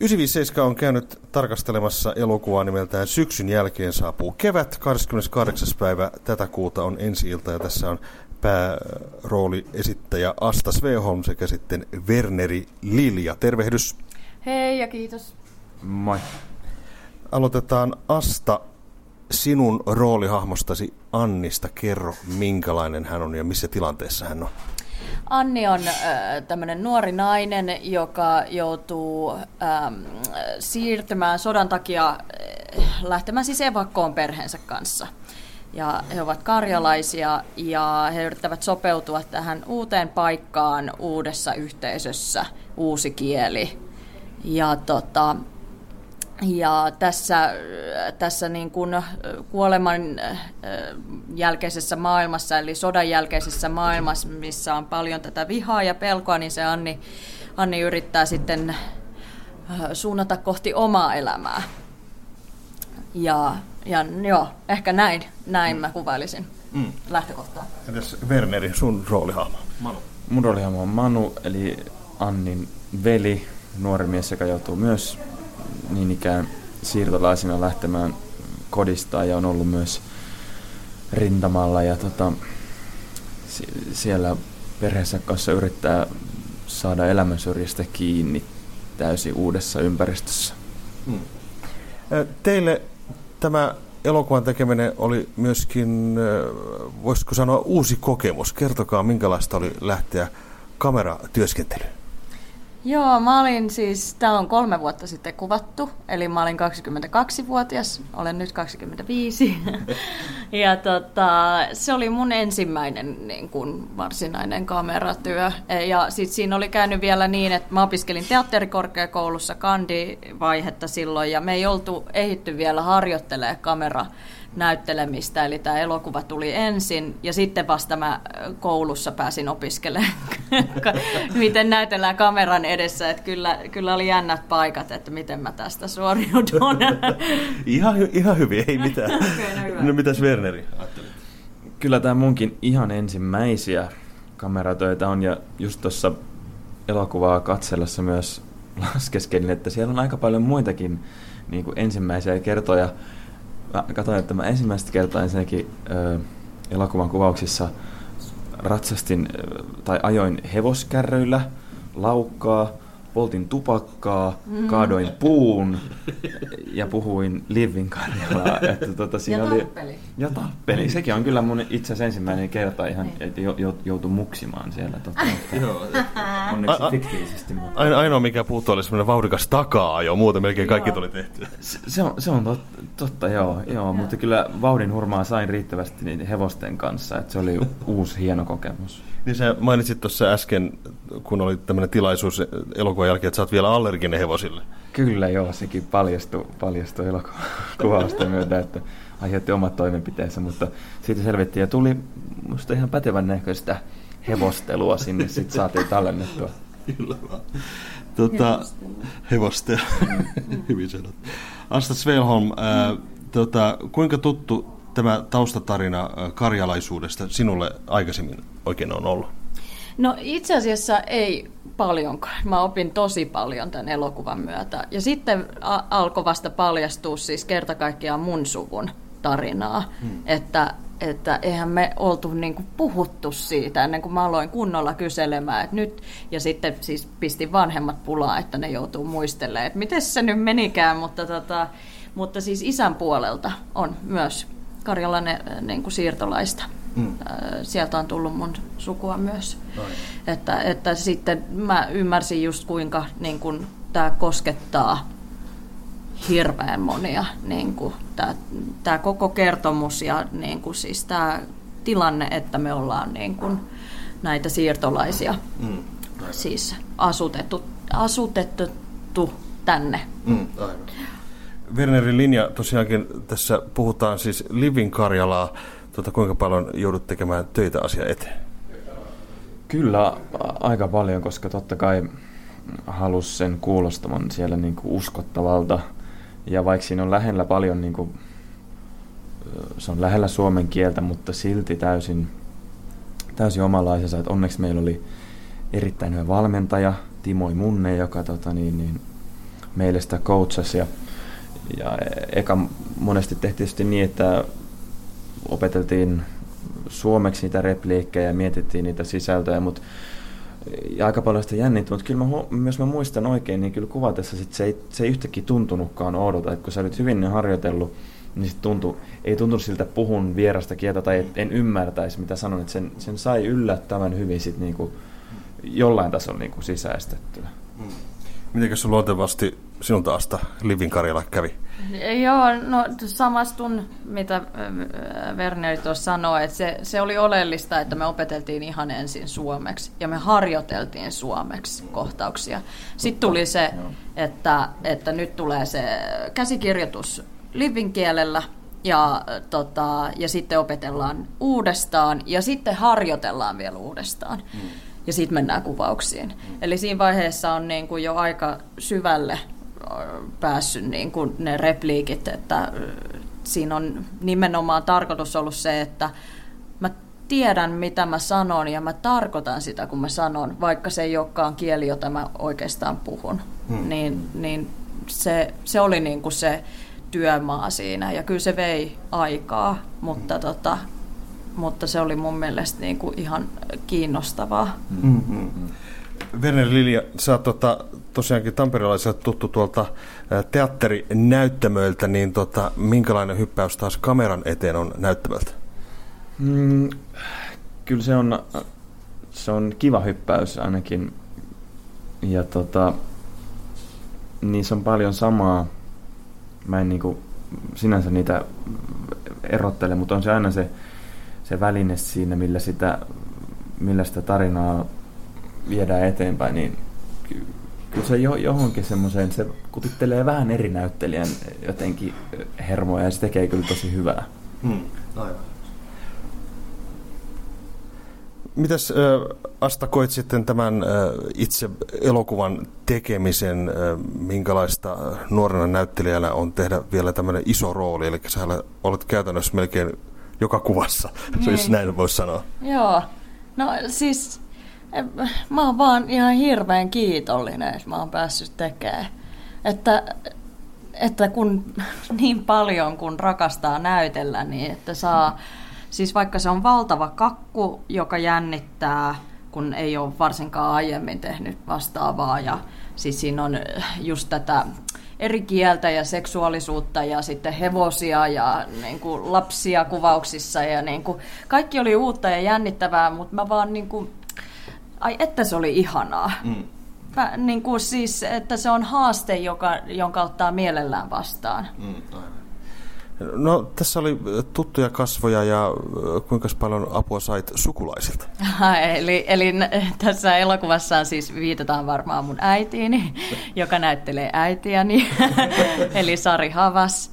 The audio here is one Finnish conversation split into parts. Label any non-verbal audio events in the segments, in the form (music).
957 on käynyt tarkastelemassa elokuvaa nimeltään Syksyn jälkeen saapuu kevät. 28. päivä tätä kuuta on ensi ilta ja tässä on päärooli esittäjä Asta Sveholm sekä sitten Werneri Lilja. Tervehdys. Hei ja kiitos. Moi. Aloitetaan Asta sinun roolihahmostasi Annista. Kerro, minkälainen hän on ja missä tilanteessa hän on. Anni on äh, tämmöinen nuori nainen, joka joutuu ähm, siirtymään sodan takia äh, lähtemään siis evakkoon perheensä kanssa. Ja he ovat karjalaisia ja he yrittävät sopeutua tähän uuteen paikkaan uudessa yhteisössä, uusi kieli. Ja tota, ja tässä, tässä niin kuin kuoleman äh, jälkeisessä maailmassa, eli sodan jälkeisessä maailmassa, missä on paljon tätä vihaa ja pelkoa, niin se Anni, Anni yrittää sitten äh, suunnata kohti omaa elämää. Ja, ja joo, ehkä näin, näin mä kuvailisin mm. lähtökohtaa. Entäs Werneri, sun roolihahmo? Manu. Mun roolihahmo on Manu, eli Annin veli, nuori mies, joka joutuu myös niin ikään siirtolaisina lähtemään kodistaan ja on ollut myös rintamalla ja tota, siellä perheensä kanssa yrittää saada elämänsyrjästä kiinni täysin uudessa ympäristössä. Hmm. Teille tämä elokuvan tekeminen oli myöskin, voisiko sanoa, uusi kokemus. Kertokaa, minkälaista oli lähteä kameratyöskentelyyn. Joo, mä olin siis, tämä on kolme vuotta sitten kuvattu, eli mä olin 22-vuotias, olen nyt 25. (laughs) ja tota, se oli mun ensimmäinen niin kuin, varsinainen kameratyö. Ja sitten siinä oli käynyt vielä niin, että mä opiskelin teatterikorkeakoulussa kandivaihetta silloin, ja me ei oltu ehitty vielä harjoittelemaan kamera näyttelemistä, eli tämä elokuva tuli ensin, ja sitten vasta mä koulussa pääsin opiskelemaan, (laughs) miten näytellään kameran edessä, että kyllä, kyllä oli jännät paikat, että miten mä tästä suoriudun. (laughs) ihan, ihan hyvin, ei mitään. (laughs) okay, no, no mitäs Werneri Kyllä tämä munkin ihan ensimmäisiä kameratöitä on, ja just tuossa elokuvaa katsellessa myös laskeskelin, että siellä on aika paljon muitakin niin kuin ensimmäisiä kertoja, mä katsoin, että mä ensimmäistä kertaa ensinnäkin äh, elokuvan kuvauksissa ratsastin äh, tai ajoin hevoskärryillä, laukkaa, poltin tupakkaa, mm. kaadoin puun ja puhuin Livin Karjalaa. (laughs) Että tuota, siinä ja oli, tappeli. Ja tappeli. Sekin on kyllä mun itse asiassa ensimmäinen kerta ihan, että joutui muksimaan siellä. Tota, (laughs) onneksi fiktiivisesti. Mutta... Ainoa mikä puuttuu oli semmoinen vauhdikas takaa jo, muuta melkein kaikki tuli tehty. Se, se on, se on totta, totta joo, joo, mutta kyllä vauhdin hurmaa sain riittävästi niin hevosten kanssa, että se oli uusi hieno kokemus. Niin sä mainitsit tuossa äsken, kun oli tämmöinen tilaisuus elokuvan jälkeen, että sä oot vielä allerginen hevosille. Kyllä joo, sekin paljastui, paljastui elokuvausten myötä, että aiheutti omat toimenpiteensä, mutta siitä selvittiin ja tuli musta ihan pätevän näköistä hevostelua sinne, sitten saatiin tallennettua. Kyllä vaan. Tota, hevostelua. (laughs) Hyvin sanottu. Asta Svelholm, ää, tota, kuinka tuttu tämä taustatarina karjalaisuudesta sinulle aikaisemmin oikein on ollut? No itse asiassa ei paljonkaan. Mä opin tosi paljon tämän elokuvan myötä. Ja sitten a- alkoi vasta paljastua siis kerta kaikkiaan mun suvun tarinaa. Hmm. Että, että eihän me oltu niin kuin puhuttu siitä ennen kuin mä aloin kunnolla kyselemään. Että nyt, ja sitten siis pistin vanhemmat pulaa, että ne joutuu muistelemaan, että miten se nyt menikään. Mutta, tota, mutta siis isän puolelta on myös Karjalan niin kuin siirtolaista. Mm. Sieltä on tullut mun sukua myös. Että, että sitten mä ymmärsin just kuinka niin kuin, tämä koskettaa hirveän monia. Niin kuin, tämä, tämä koko kertomus ja niin kuin, siis tämä tilanne, että me ollaan niin kuin, näitä siirtolaisia mm. siis asutettu, asutettu tänne. Mm, aivan. Wernerin linja tosiaankin tässä puhutaan siis Livin Karjalaa. Tuota, kuinka paljon joudut tekemään töitä asia eteen? Kyllä aika paljon, koska totta kai halus sen kuulostaman siellä niin kuin uskottavalta. Ja vaikka siinä on lähellä paljon, niin kuin, se on lähellä suomen kieltä, mutta silti täysin, täysin omalaisensa. Että onneksi meillä oli erittäin hyvä valmentaja, Timoi Munne, joka tota, niin, niin, meille sitä coachasi ja, ja eka monesti tehtiin niin, että opeteltiin suomeksi niitä repliikkejä ja mietittiin niitä sisältöjä, mutta ja aika paljon sitä jännitti, mutta kyllä mä, myös mä muistan oikein, niin kyllä kuvatessa sit se, ei, se ei yhtäkkiä tuntunutkaan oudolta, että kun sä olit hyvin harjoitellut, niin sit tuntui, ei tuntunut siltä puhun vierasta kieltä tai en ymmärtäisi mitä sanon, että sen, sen sai yllättävän hyvin sit niinku jollain tasolla niinku sisäistettyä. Mm. Mitenkäs sun luontevasti sinulta Asta Livin Karjala kävi? Joo, no samastun, mitä Werneri tuossa sanoi, että se, se oli oleellista, että me opeteltiin ihan ensin suomeksi ja me harjoiteltiin suomeksi kohtauksia. Sitten tuli se, että, että nyt tulee se käsikirjoitus Livin kielellä ja, tota, ja sitten opetellaan uudestaan ja sitten harjoitellaan vielä uudestaan. Mm. Ja sitten mennään kuvauksiin. Mm. Eli siinä vaiheessa on niin kuin jo aika syvälle päässyt niin kuin ne repliikit, että siinä on nimenomaan tarkoitus ollut se, että mä tiedän, mitä mä sanon ja mä tarkoitan sitä, kun mä sanon, vaikka se ei olekaan kieli, jota mä oikeastaan puhun. Hmm. Niin, niin se, se oli niin kuin se työmaa siinä ja kyllä se vei aikaa, mutta, hmm. tota, mutta se oli mun mielestä niin kuin ihan kiinnostavaa. Mm-hmm. Werner Lilja, sä oot tota, tosiaankin tamperelaisille tuttu tuolta teatterinäyttämöiltä, niin tota, minkälainen hyppäys taas kameran eteen on näyttämöltä? Mm, kyllä se on, se on kiva hyppäys ainakin. Ja tota, niissä on paljon samaa. Mä en niinku sinänsä niitä erottele, mutta on se aina se, se väline siinä, millä sitä, millä sitä tarinaa viedään eteenpäin, niin kyllä se johonkin semmoiseen, se kutittelee vähän eri näyttelijän jotenkin hermoja ja se tekee kyllä tosi hyvää. Hmm. Aivan. Mitäs äh, Asta koit sitten tämän äh, itse elokuvan tekemisen, äh, minkälaista nuorena näyttelijänä on tehdä vielä tämmöinen iso rooli, eli sä olet käytännössä melkein joka kuvassa, (laughs) niin. jos näin voisi sanoa. Joo, no siis mä oon vaan ihan hirveän kiitollinen, että mä oon päässyt tekemään. Että, että kun (laughs) niin paljon kun rakastaa näytellä, niin että saa, siis vaikka se on valtava kakku, joka jännittää, kun ei ole varsinkaan aiemmin tehnyt vastaavaa ja siis siinä on just tätä eri kieltä ja seksuaalisuutta ja sitten hevosia ja niin kuin lapsia kuvauksissa ja niin kuin, kaikki oli uutta ja jännittävää, mutta mä vaan niin kuin, ai että se oli ihanaa. Mm. Mä, niin kuin siis, että se on haaste, joka, jonka ottaa mielellään vastaan. Mm, No tässä oli tuttuja kasvoja ja kuinka paljon apua sait sukulaisilta? eli, eli tässä elokuvassa siis viitataan varmaan mun äitiini, (laughs) joka näyttelee äitiäni, (laughs) eli Sari Havas.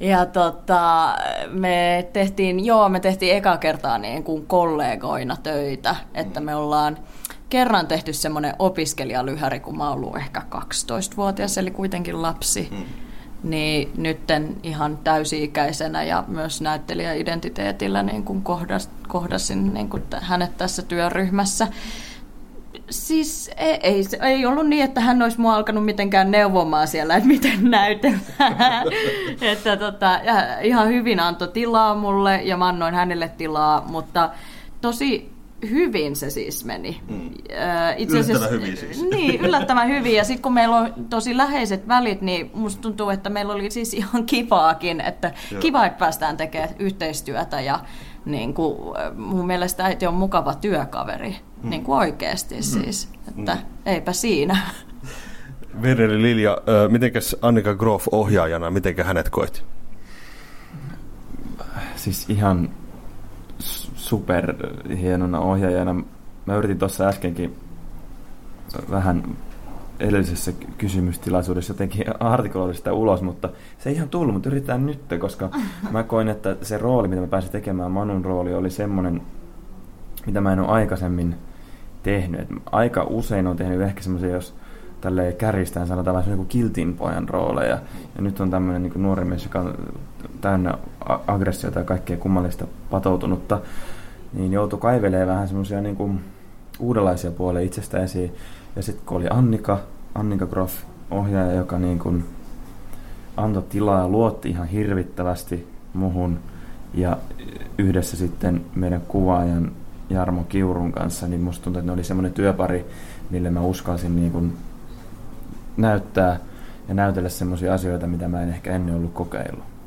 Ja tota, me tehtiin, joo, me tehtiin eka kertaa niin kuin kollegoina töitä, että me ollaan kerran tehty semmoinen opiskelijalyhäri, kun mä oon ollut ehkä 12-vuotias, eli kuitenkin lapsi. Mm. Niin nytten ihan täysi-ikäisenä ja myös näyttelijäidentiteetillä niin kuin kohdas, kohdasin niin kuin hänet tässä työryhmässä. Siis ei, ei, ei ollut niin, että hän olisi mua alkanut mitenkään neuvomaan siellä, että miten näytellään. (laughs) että tota, ihan hyvin antoi tilaa mulle ja mä annoin hänelle tilaa, mutta tosi hyvin se siis meni. Mm. Itse asiassa, yllättävän hyvin siis. (laughs) Niin, yllättävän hyvin. Ja sitten kun meillä on tosi läheiset välit, niin musta tuntuu, että meillä oli siis ihan kivaakin, että Joo. kiva, että päästään tekemään yhteistyötä ja niin kuin, mun mielestä äiti on mukava työkaveri, mm. niin kuin oikeasti mm. siis, että mm. eipä siinä. Vereli Lilja, mitenkäs Annika Groff ohjaajana, mitenkä hänet koit? Siis ihan super hienona ohjaajana. Mä yritin tuossa äskenkin vähän edellisessä kysymystilaisuudessa jotenkin artikuloida sitä ulos, mutta se ei ihan tullut, mutta yritetään nyt, koska (laughs) mä koin, että se rooli, mitä mä pääsin tekemään, Manun rooli, oli semmoinen, mitä mä en ole aikaisemmin tehnyt. Et aika usein on tehnyt ehkä semmoisia, jos tälle kärjistään sanotaan vähän niin kiltin pojan rooleja. Ja nyt on tämmöinen niin nuori mies, joka on täynnä aggressiota ja kaikkea kummallista patoutunutta, niin joutui kaivelemaan vähän semmoisia niin uudenlaisia puolia itsestä esiin. Ja sitten kun oli Annika, Annika Groff, ohjaaja, joka niin kuin antoi tilaa ja luotti ihan hirvittävästi muhun. Ja yhdessä sitten meidän kuvaajan Jarmo Kiurun kanssa, niin musta tuntuu, että ne oli semmoinen työpari, millä mä uskalsin niin kuin näyttää ja näytellä sellaisia asioita, mitä mä en ehkä ennen ollut kokeillut.